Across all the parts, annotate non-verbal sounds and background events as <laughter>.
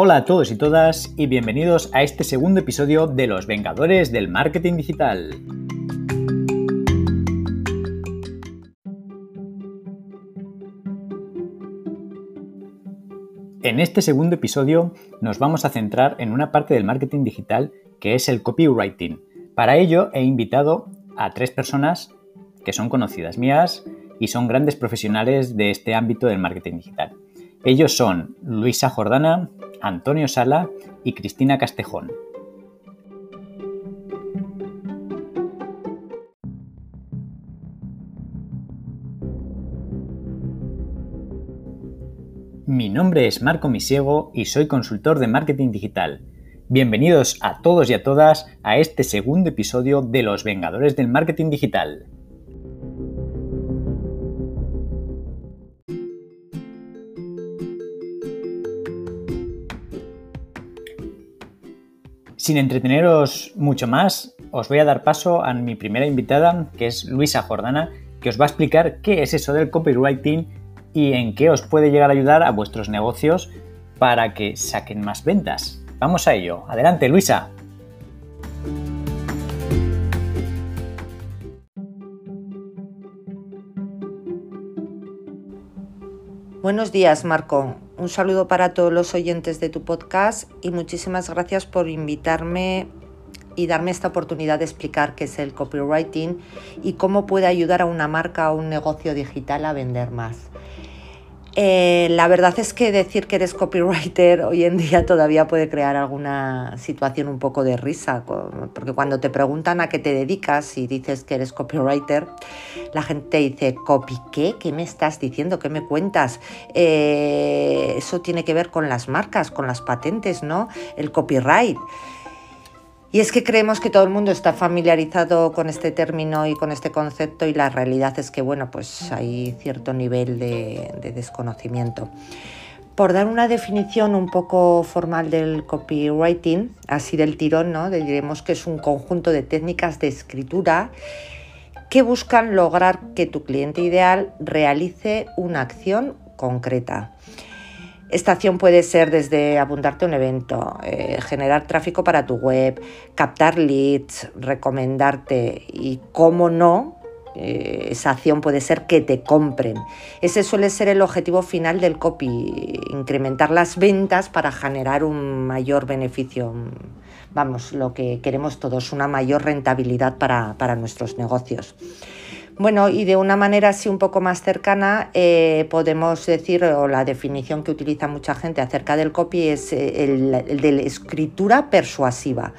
Hola a todos y todas y bienvenidos a este segundo episodio de Los Vengadores del Marketing Digital. En este segundo episodio nos vamos a centrar en una parte del marketing digital que es el copywriting. Para ello he invitado a tres personas que son conocidas mías y son grandes profesionales de este ámbito del marketing digital. Ellos son Luisa Jordana, Antonio Sala y Cristina Castejón. Mi nombre es Marco Misiego y soy consultor de marketing digital. Bienvenidos a todos y a todas a este segundo episodio de Los Vengadores del Marketing Digital. Sin entreteneros mucho más, os voy a dar paso a mi primera invitada, que es Luisa Jordana, que os va a explicar qué es eso del copywriting y en qué os puede llegar a ayudar a vuestros negocios para que saquen más ventas. Vamos a ello. Adelante, Luisa. Buenos días, Marco. Un saludo para todos los oyentes de tu podcast y muchísimas gracias por invitarme y darme esta oportunidad de explicar qué es el copywriting y cómo puede ayudar a una marca o un negocio digital a vender más. Eh, la verdad es que decir que eres copywriter hoy en día todavía puede crear alguna situación un poco de risa, porque cuando te preguntan a qué te dedicas y dices que eres copywriter, la gente dice, ¿copy qué? ¿Qué me estás diciendo? ¿Qué me cuentas? Eh, eso tiene que ver con las marcas, con las patentes, ¿no? El copyright. Y es que creemos que todo el mundo está familiarizado con este término y con este concepto y la realidad es que, bueno, pues hay cierto nivel de, desconocimiento. Por dar una definición un poco formal del copywriting, así del tirón, ¿no? diremos que es un conjunto de técnicas de escritura que buscan lograr que tu cliente ideal realice una acción concreta. Esta acción puede ser desde apuntarte a un evento, eh, generar tráfico para tu web, captar leads, recomendarte y, cómo no, eh, esa acción puede ser que te compren. Ese suele ser el objetivo final del copy, incrementar las ventas para generar un mayor beneficio. Vamos, lo que queremos todos, una mayor rentabilidad para, para nuestros negocios. Bueno, y de una manera así un poco más cercana eh, podemos decir, o la definición que utiliza mucha gente acerca del copy es eh, el, de la escritura persuasiva.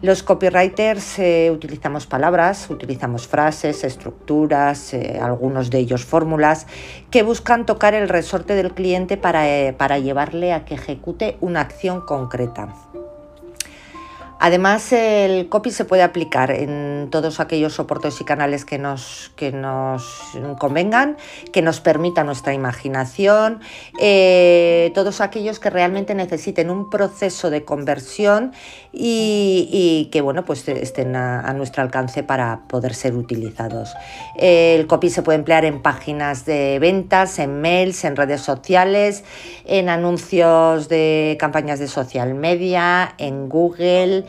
Los copywriters eh, utilizamos palabras, utilizamos frases, estructuras, algunos de ellos fórmulas, que buscan tocar el resorte del cliente para llevarle a que ejecute una acción concreta. Además, el copy se puede aplicar en todos aquellos soportes y canales que nos, convengan, que nos permita nuestra imaginación, eh, todos aquellos que realmente necesiten un proceso de conversión y, que bueno, pues estén a, nuestro alcance para poder ser utilizados. El copy se puede emplear en páginas de ventas, en mails, en redes sociales, en anuncios de campañas de social media, en Google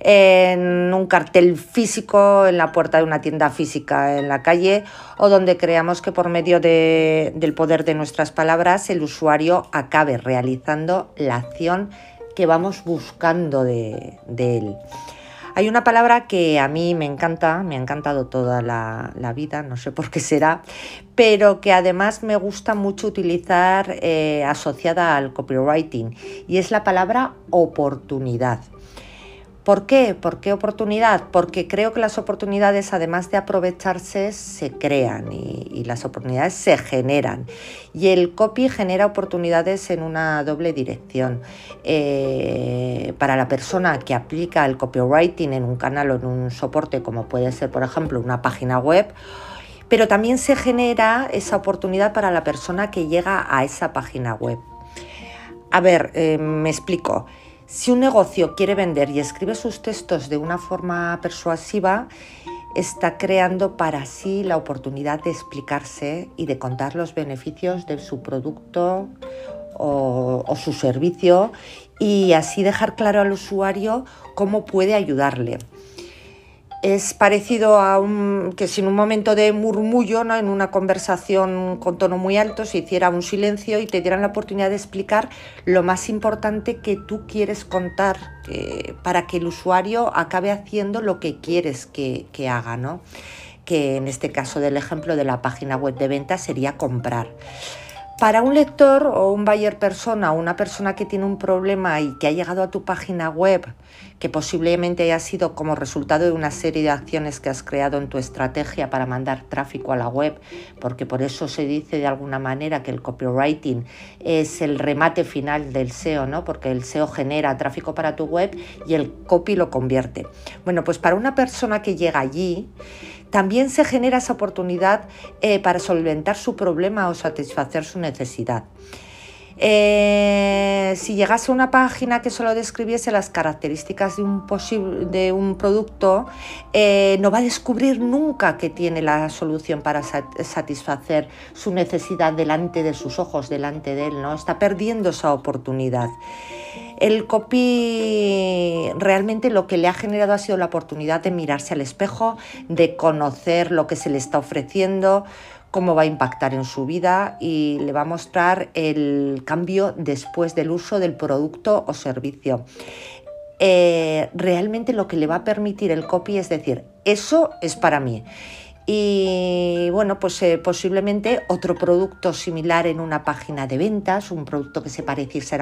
en un cartel físico en la puerta de una tienda física en la calle o donde creamos que por medio del poder de nuestras palabras el usuario acabe realizando la acción que vamos buscando de, él. Hay una palabra que a mí me encanta, me ha encantado toda la, vida, no sé por qué será, pero que además me gusta mucho utilizar eh, asociada al copywriting y es la palabra oportunidad. ¿Por qué? ¿Por qué oportunidad? Porque creo que las oportunidades, además de aprovecharse, se crean y, las oportunidades se generan. Y el copy genera oportunidades en una doble dirección. Eh, para la persona que aplica el copywriting en un canal o en un soporte, como puede ser, por ejemplo, una página web, pero también se genera esa oportunidad para la persona que llega a esa página web. A ver, eh, me explico. Si un negocio quiere vender y escribe sus textos de una forma persuasiva, está creando para sí la oportunidad de explicarse y de contar los beneficios de su producto o, su servicio y así dejar claro al usuario cómo puede ayudarle es parecido a un, que si en un momento de murmullo, ¿no? en una conversación con tono muy alto, se hiciera un silencio y te dieran la oportunidad de explicar lo más importante que tú quieres contar para que el usuario acabe haciendo lo que quieres que, que haga. ¿no? Que en este caso del ejemplo de la página web de venta sería comprar. Para un lector o un buyer persona o una persona que tiene un problema y que ha llegado a tu página web, que posiblemente haya sido como resultado de una serie de acciones que has creado en tu estrategia para mandar tráfico a la web, porque por eso se dice de alguna manera que el copywriting es el remate final del SEO, ¿no? Porque el SEO genera tráfico para tu web y el copy lo convierte. Bueno, pues para una persona que llega allí, también se genera esa oportunidad eh, para solventar su problema o satisfacer su necesidad. Eh, si llegase a una página que solo describiese las características de un, de un producto, eh, no va a descubrir nunca que tiene la solución para satisfacer su necesidad delante de sus ojos, delante de él, ¿no? Está perdiendo esa oportunidad. El copy realmente lo que le ha generado ha sido la oportunidad de mirarse al espejo, de conocer lo que se le está ofreciendo, cómo va a impactar en su vida y le va a mostrar el cambio después del uso del producto o servicio. Eh, realmente lo que le va a permitir el copy es decir, eso es para mí y bueno, pues eh, posiblemente otro producto similar en una página de ventas, un producto que se, pareciese,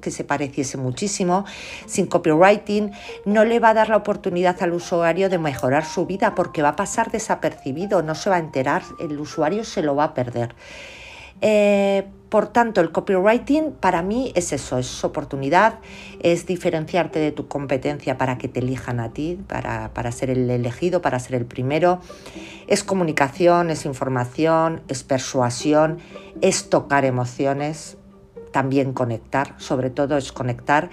que se pareciese muchísimo, sin copywriting, no le va a dar la oportunidad al usuario de mejorar su vida porque va a pasar desapercibido, no se va a enterar, el usuario se lo va a perder. Eh, por tanto, el copywriting para mí es eso, es oportunidad, es diferenciarte de tu competencia para que te elijan a ti, para, para, ser el elegido, para ser el primero. Es comunicación, es información, es persuasión, es tocar emociones, también conectar, sobre todo es conectar,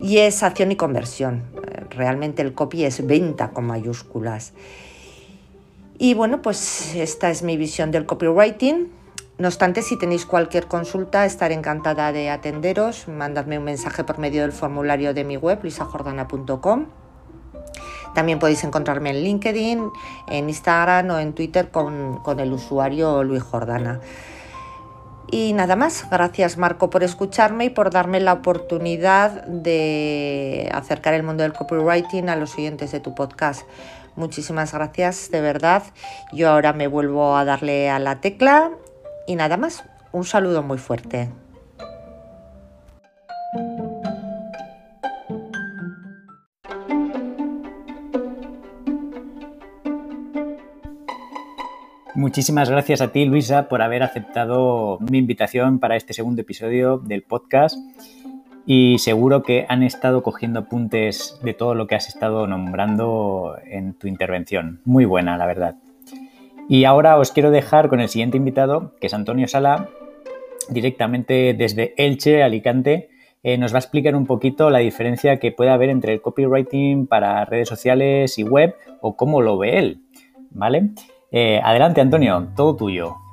y es acción y conversión. Realmente el copy es venta con mayúsculas. Y bueno, pues esta es mi visión del copywriting. No obstante, si tenéis cualquier consulta, estaré encantada de atenderos. Mandadme un mensaje por medio del formulario de mi web, luisajordana.com. También podéis encontrarme en LinkedIn, en Instagram o en Twitter con, con el usuario Luis Jordana. Y nada más, gracias Marco por escucharme y por darme la oportunidad de acercar el mundo del copywriting a los oyentes de tu podcast. Muchísimas gracias, de verdad. Yo ahora me vuelvo a darle a la tecla y nada más, un saludo muy fuerte. Muchísimas gracias a ti, Luisa, por haber aceptado mi invitación para este segundo episodio del podcast. Y seguro que han estado cogiendo apuntes de todo lo que has estado nombrando en tu intervención. Muy buena, la verdad. Y ahora os quiero dejar con el siguiente invitado, que es Antonio Sala, directamente desde Elche, Alicante. Eh, nos va a explicar un poquito la diferencia que puede haber entre el copywriting para redes sociales y web o cómo lo ve él. ¿Vale? Eh, adelante, Antonio, todo tuyo.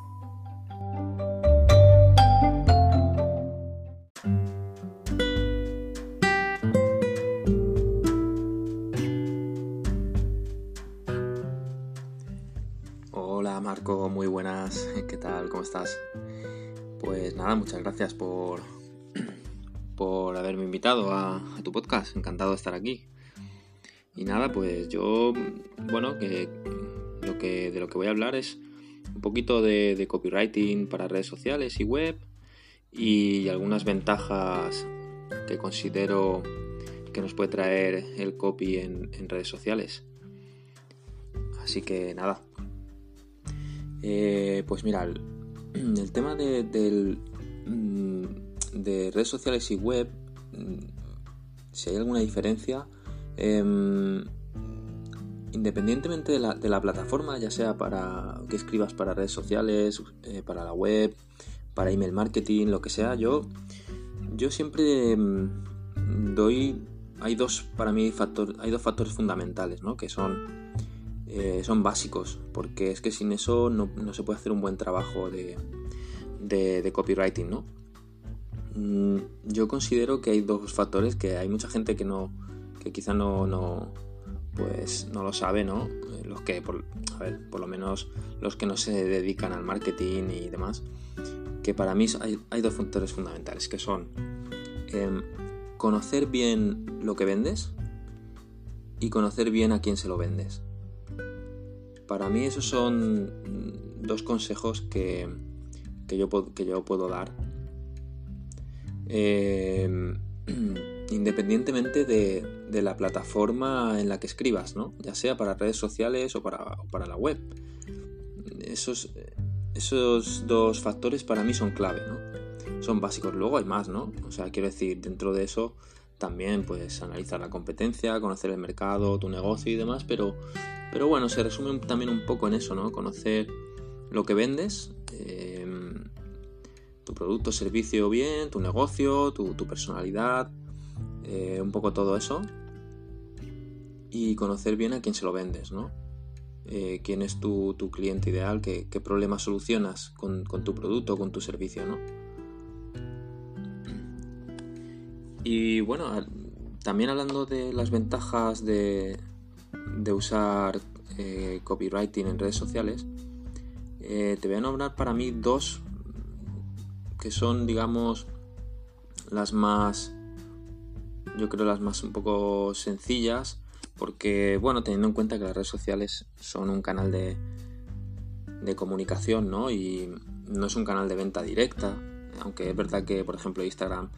Gracias por, <clears throat> por haberme invitado a, tu podcast, encantado de estar aquí. Y nada, pues yo, bueno, que, lo que de lo que voy a hablar es un poquito de, copywriting para redes sociales y web y algunas ventajas que considero que nos puede traer el copy en redes sociales. Así que nada, eh, pues mira, el, <clears throat> tema de, mm, de, redes sociales y web, mm, si hay alguna diferencia, em, independientemente de la, plataforma, ya sea para que escribas para redes sociales, eh, para la web, para email marketing, lo que sea, yo, yo siempre mm, doy, hay dos, para mí, factor, hay dos factores fundamentales, ¿no? Que son eh, son básicos, porque es que sin eso no, se puede hacer un buen trabajo de, copywriting, ¿no? mm, yo considero que hay dos factores que hay mucha gente que no, que quizá no, no pues no lo sabe, ¿no? Eh, los que, por, a ver, por lo menos los que no se dedican al marketing y demás, que para mí hay, dos factores fundamentales, que son em, conocer bien lo que vendes y conocer bien a quién se lo vendes. Para mí esos son dos consejos que, que, yo, que yo puedo dar. Em, <clears throat> independientemente de, la plataforma en la que escribas, ¿no? Ya sea para redes sociales o para, para la web. Esos, esos dos factores para mí son clave, ¿no? Son básicos. Luego hay más, ¿no? O sea, quiero decir, dentro de eso también pues analizar la competencia, conocer el mercado, tu negocio y demás, pero, pero bueno, se resume también un poco en eso, ¿no? Conocer lo que vendes, em, tu producto, servicio bien, tu negocio, tu, tu personalidad, eh, un poco todo eso y conocer bien a quién se lo vendes, ¿no? Eh, quién es tu, cliente ideal, qué, qué problemas solucionas con, tu producto con tu servicio, ¿no? Y bueno, también hablando de las ventajas de, de usar eh, copywriting en redes sociales, te voy a nombrar para mí dos que son, digamos, las más yo creo las más un poco sencillas, porque, bueno, teniendo en cuenta que las redes sociales son un canal de, de comunicación, ¿no? Y no es un canal de venta directa, aunque es verdad que, por ejemplo, Instagram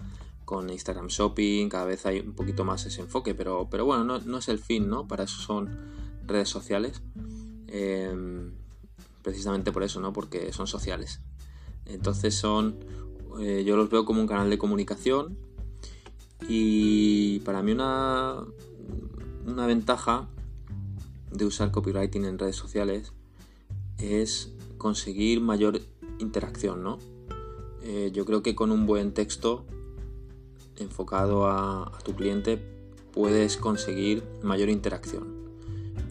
con Instagram Shopping cada vez hay un poquito más ese enfoque, pero, pero bueno, no, es el fin, ¿no? Para eso son redes sociales. Em, precisamente por eso, ¿no? Porque son sociales. Entonces son, eh, yo los veo como un canal de comunicación y para mí una, una ventaja de usar copywriting en redes sociales es conseguir mayor interacción, ¿no? Eh, yo creo que con un buen texto enfocado a, tu cliente puedes conseguir mayor interacción.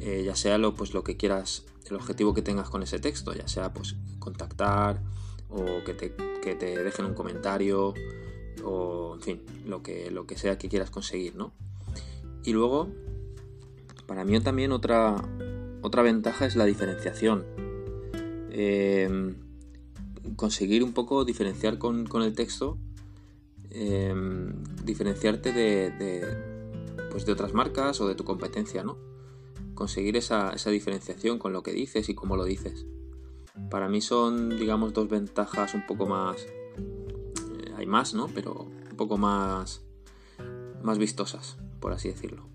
Eh, ya sea lo, pues, lo que quieras, el objetivo que tengas con ese texto, ya sea pues contactar o que te, que te dejen un comentario o en fin, lo que, lo que sea que quieras conseguir, ¿no? Y luego, para mí también otra, otra ventaja es la diferenciación. Em, conseguir un poco diferenciar con, el texto, em, diferenciarte de, pues de otras marcas o de tu competencia, ¿no? Conseguir esa, esa diferenciación con lo que dices y cómo lo dices. Para mí son, digamos, dos ventajas un poco más hay más, ¿no? Pero un poco más, más vistosas, por así decirlo.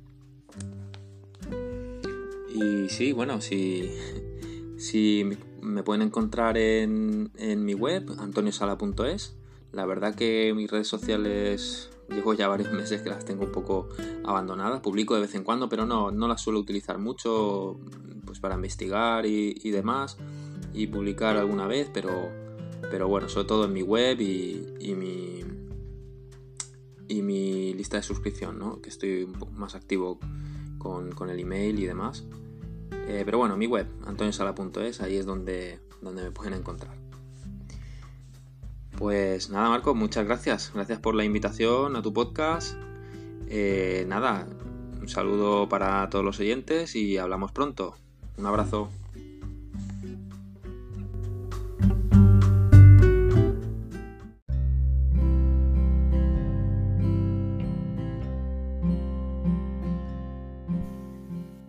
Y sí, bueno, si, <laughs> si me pueden encontrar en, en mi web, antoniosala.es. La verdad que mis redes sociales llevo ya varios <laughs> meses que las tengo un poco abandonadas. Publico de vez en cuando, pero no, no las suelo utilizar mucho pues para investigar y demás. Y publicar alguna vez, pero pero bueno, sobre todo en mi web y, mi y mi lista de suscripción, ¿no? que estoy un poco más activo con, el email y demás. Eh, pero bueno, mi web, antoniosala.es, ahí es donde, donde me pueden encontrar. Pues nada, Marco, muchas gracias. Gracias por la invitación a tu podcast. Eh, nada, un saludo para todos los oyentes y hablamos pronto. Un abrazo.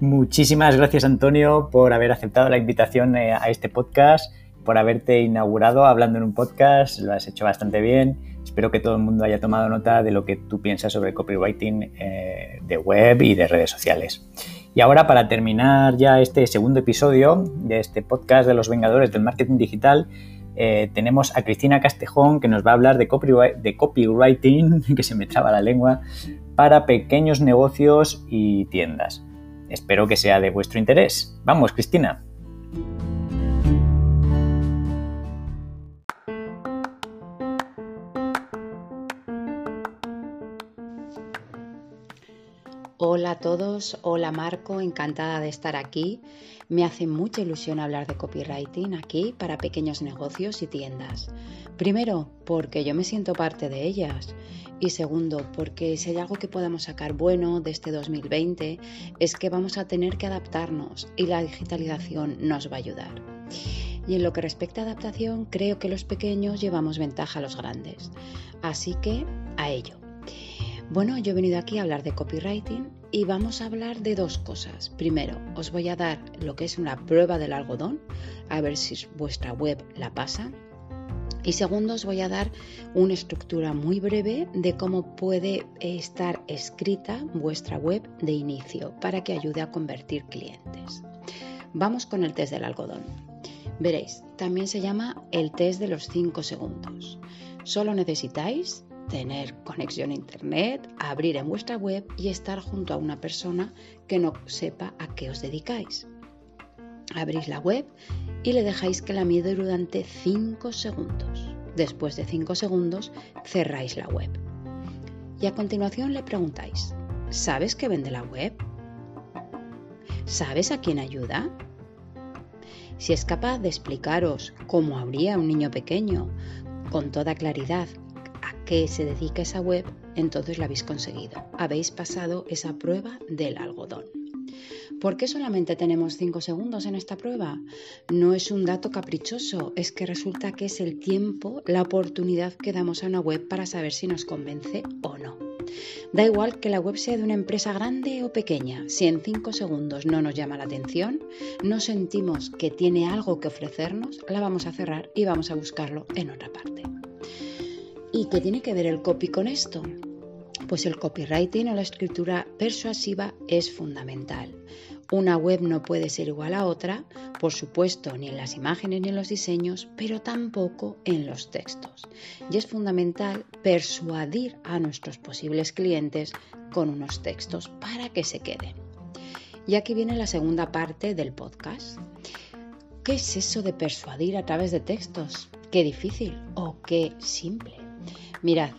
Muchísimas gracias Antonio por haber aceptado la invitación eh, a este podcast, por haberte inaugurado hablando en un podcast, lo has hecho bastante bien. Espero que todo el mundo haya tomado nota de lo que tú piensas sobre copywriting eh, de web y de redes sociales. Y ahora para terminar ya este segundo episodio de este podcast de los Vengadores del Marketing Digital, eh, tenemos a Cristina Castejón que nos va a hablar de, de copywriting, <laughs> que se me traba la lengua, para pequeños negocios y tiendas. Espero que sea de vuestro interés. Vamos, Cristina. Hola a todos, hola Marco, encantada de estar aquí. Me hace mucha ilusión hablar de copywriting aquí para pequeños negocios y tiendas. Primero, porque yo me siento parte de ellas. Y segundo, porque si hay algo que podamos sacar bueno de este 2020 es que vamos a tener que adaptarnos y la digitalización nos va a ayudar. Y en lo que respecta a adaptación, creo que los pequeños llevamos ventaja a los grandes. Así que a ello. Bueno, yo he venido aquí a hablar de copywriting y vamos a hablar de dos cosas. Primero, os voy a dar lo que es una prueba del algodón, a ver si vuestra web la pasa. Y segundo, os voy a dar una estructura muy breve de cómo puede estar escrita vuestra web de inicio para que ayude a convertir clientes. Vamos con el test del algodón. Veréis, también se llama el test de los 5 segundos. Solo necesitáis tener conexión a Internet, abrir en vuestra web y estar junto a una persona que no sepa a qué os dedicáis. Abrís la web y le dejáis que la mide durante 5 segundos. Después de 5 segundos cerráis la web. Y a continuación le preguntáis, ¿sabes qué vende la web? ¿Sabes a quién ayuda? Si es capaz de explicaros cómo habría un niño pequeño con toda claridad que se dedica esa web, entonces la habéis conseguido. Habéis pasado esa prueba del algodón. ¿Por qué solamente tenemos 5 segundos en esta prueba? No es un dato caprichoso, es que resulta que es el tiempo, la oportunidad que damos a una web para saber si nos convence o no. Da igual que la web sea de una empresa grande o pequeña, si en 5 segundos no nos llama la atención, no sentimos que tiene algo que ofrecernos, la vamos a cerrar y vamos a buscarlo en otra parte. ¿Y qué tiene que ver el copy con esto? Pues el copywriting o la escritura persuasiva es fundamental. Una web no puede ser igual a otra, por supuesto, ni en las imágenes ni en los diseños, pero tampoco en los textos. Y es fundamental persuadir a nuestros posibles clientes con unos textos para que se queden. Y aquí viene la segunda parte del podcast. ¿Qué es eso de persuadir a través de textos? ¿Qué difícil o qué simple? Mirad,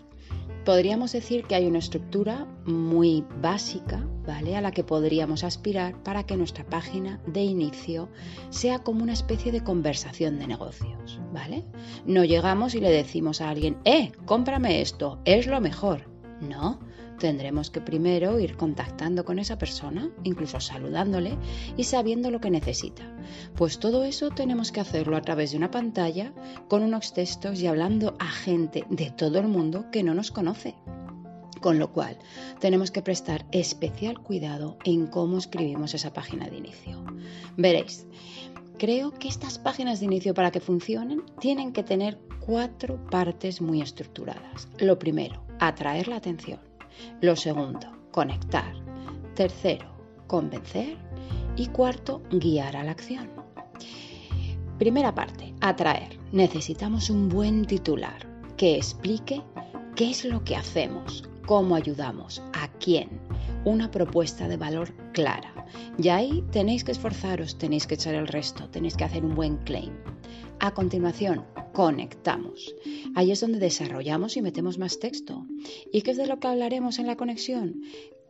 podríamos decir que hay una estructura muy básica, ¿vale? A la que podríamos aspirar para que nuestra página de inicio sea como una especie de conversación de negocios, ¿vale? No llegamos y le decimos a alguien, "Eh, cómprame esto, es lo mejor." No, tendremos que primero ir contactando con esa persona, incluso saludándole y sabiendo lo que necesita. Pues todo eso tenemos que hacerlo a través de una pantalla, con unos textos y hablando a gente de todo el mundo que no nos conoce. Con lo cual, tenemos que prestar especial cuidado en cómo escribimos esa página de inicio. Veréis, creo que estas páginas de inicio para que funcionen tienen que tener cuatro partes muy estructuradas. Lo primero, atraer la atención. Lo segundo, conectar. Tercero, convencer. Y cuarto, guiar a la acción. Primera parte, atraer. Necesitamos un buen titular que explique qué es lo que hacemos, cómo ayudamos, a quién. Una propuesta de valor clara. Y ahí tenéis que esforzaros, tenéis que echar el resto, tenéis que hacer un buen claim. A continuación, conectamos. Ahí es donde desarrollamos y metemos más texto. ¿Y qué es de lo que hablaremos en la conexión?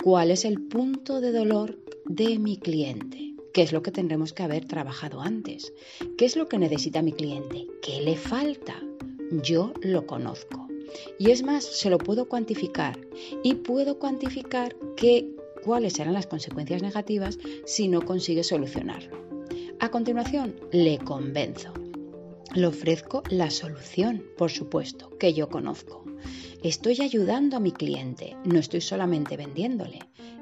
¿Cuál es el punto de dolor de mi cliente? ¿Qué es lo que tendremos que haber trabajado antes? ¿Qué es lo que necesita mi cliente? ¿Qué le falta? Yo lo conozco. Y es más, se lo puedo cuantificar y puedo cuantificar cuáles serán las consecuencias negativas si no consigue solucionarlo. A continuación, le convenzo. Le ofrezco la solución, por supuesto, que yo conozco. Estoy ayudando a mi cliente, no estoy solamente vendiéndole.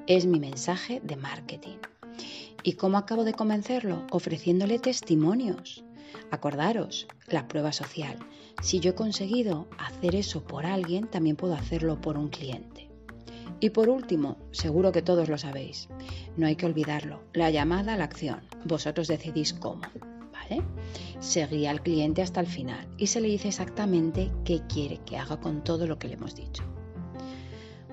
Es mi mensaje de marketing. ¿Y cómo acabo de convencerlo? Ofreciéndole testimonios. Acordaros, la prueba social. Si yo he conseguido hacer eso por alguien, también puedo hacerlo por un cliente. Y por último, seguro que todos lo sabéis, no hay que olvidarlo, la llamada a la acción. Vosotros decidís cómo. ¿Vale? Se guía al cliente hasta el final y se le dice exactamente qué quiere que haga con todo lo que le hemos dicho.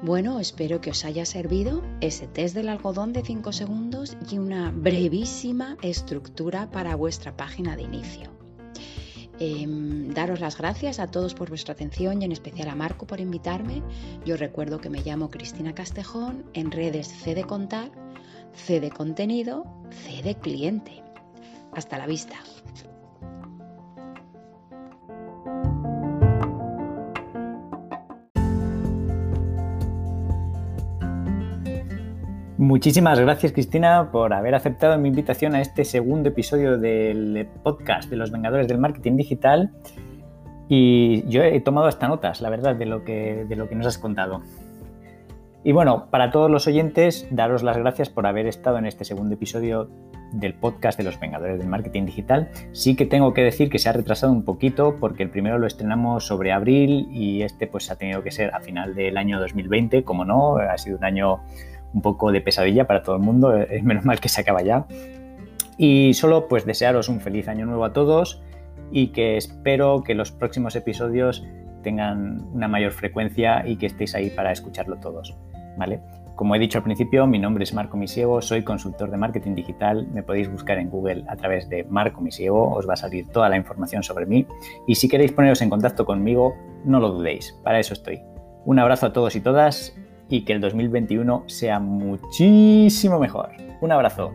Bueno, espero que os haya servido ese test del algodón de 5 segundos y una brevísima estructura para vuestra página de inicio. Em, daros las gracias a todos por vuestra atención y en especial a Marco por invitarme. Yo recuerdo que me llamo Cristina Castejón, en redes C de Contar, C de Contenido, C de Cliente. Hasta la vista. Muchísimas gracias Cristina por haber aceptado mi invitación a este segundo episodio del podcast de los Vengadores del Marketing Digital y yo he tomado hasta notas, la verdad, de lo que, de lo que nos has contado. Y bueno, para todos los oyentes, daros las gracias por haber estado en este segundo episodio del podcast de los Vengadores del Marketing Digital. Sí que tengo que decir que se ha retrasado un poquito porque el primero lo estrenamos sobre abril y este pues ha tenido que ser a final del año 2020, como no, ha sido un año un poco de pesadilla para todo el mundo, es <laughs> menos mal que se acaba ya. Y solo pues desearos un feliz año nuevo a todos y que espero que los próximos episodios tengan una mayor frecuencia y que estéis ahí para escucharlo todos, Como he dicho al principio, mi nombre es Marco Misiego, soy consultor de marketing digital. Me podéis buscar en Google a través de Marco Misiego, os va a salir toda la información sobre mí. Y si queréis poneros en contacto conmigo, no lo dudéis, para eso estoy. Un abrazo a todos y todas y que el 2021 sea muchísimo mejor. Un abrazo.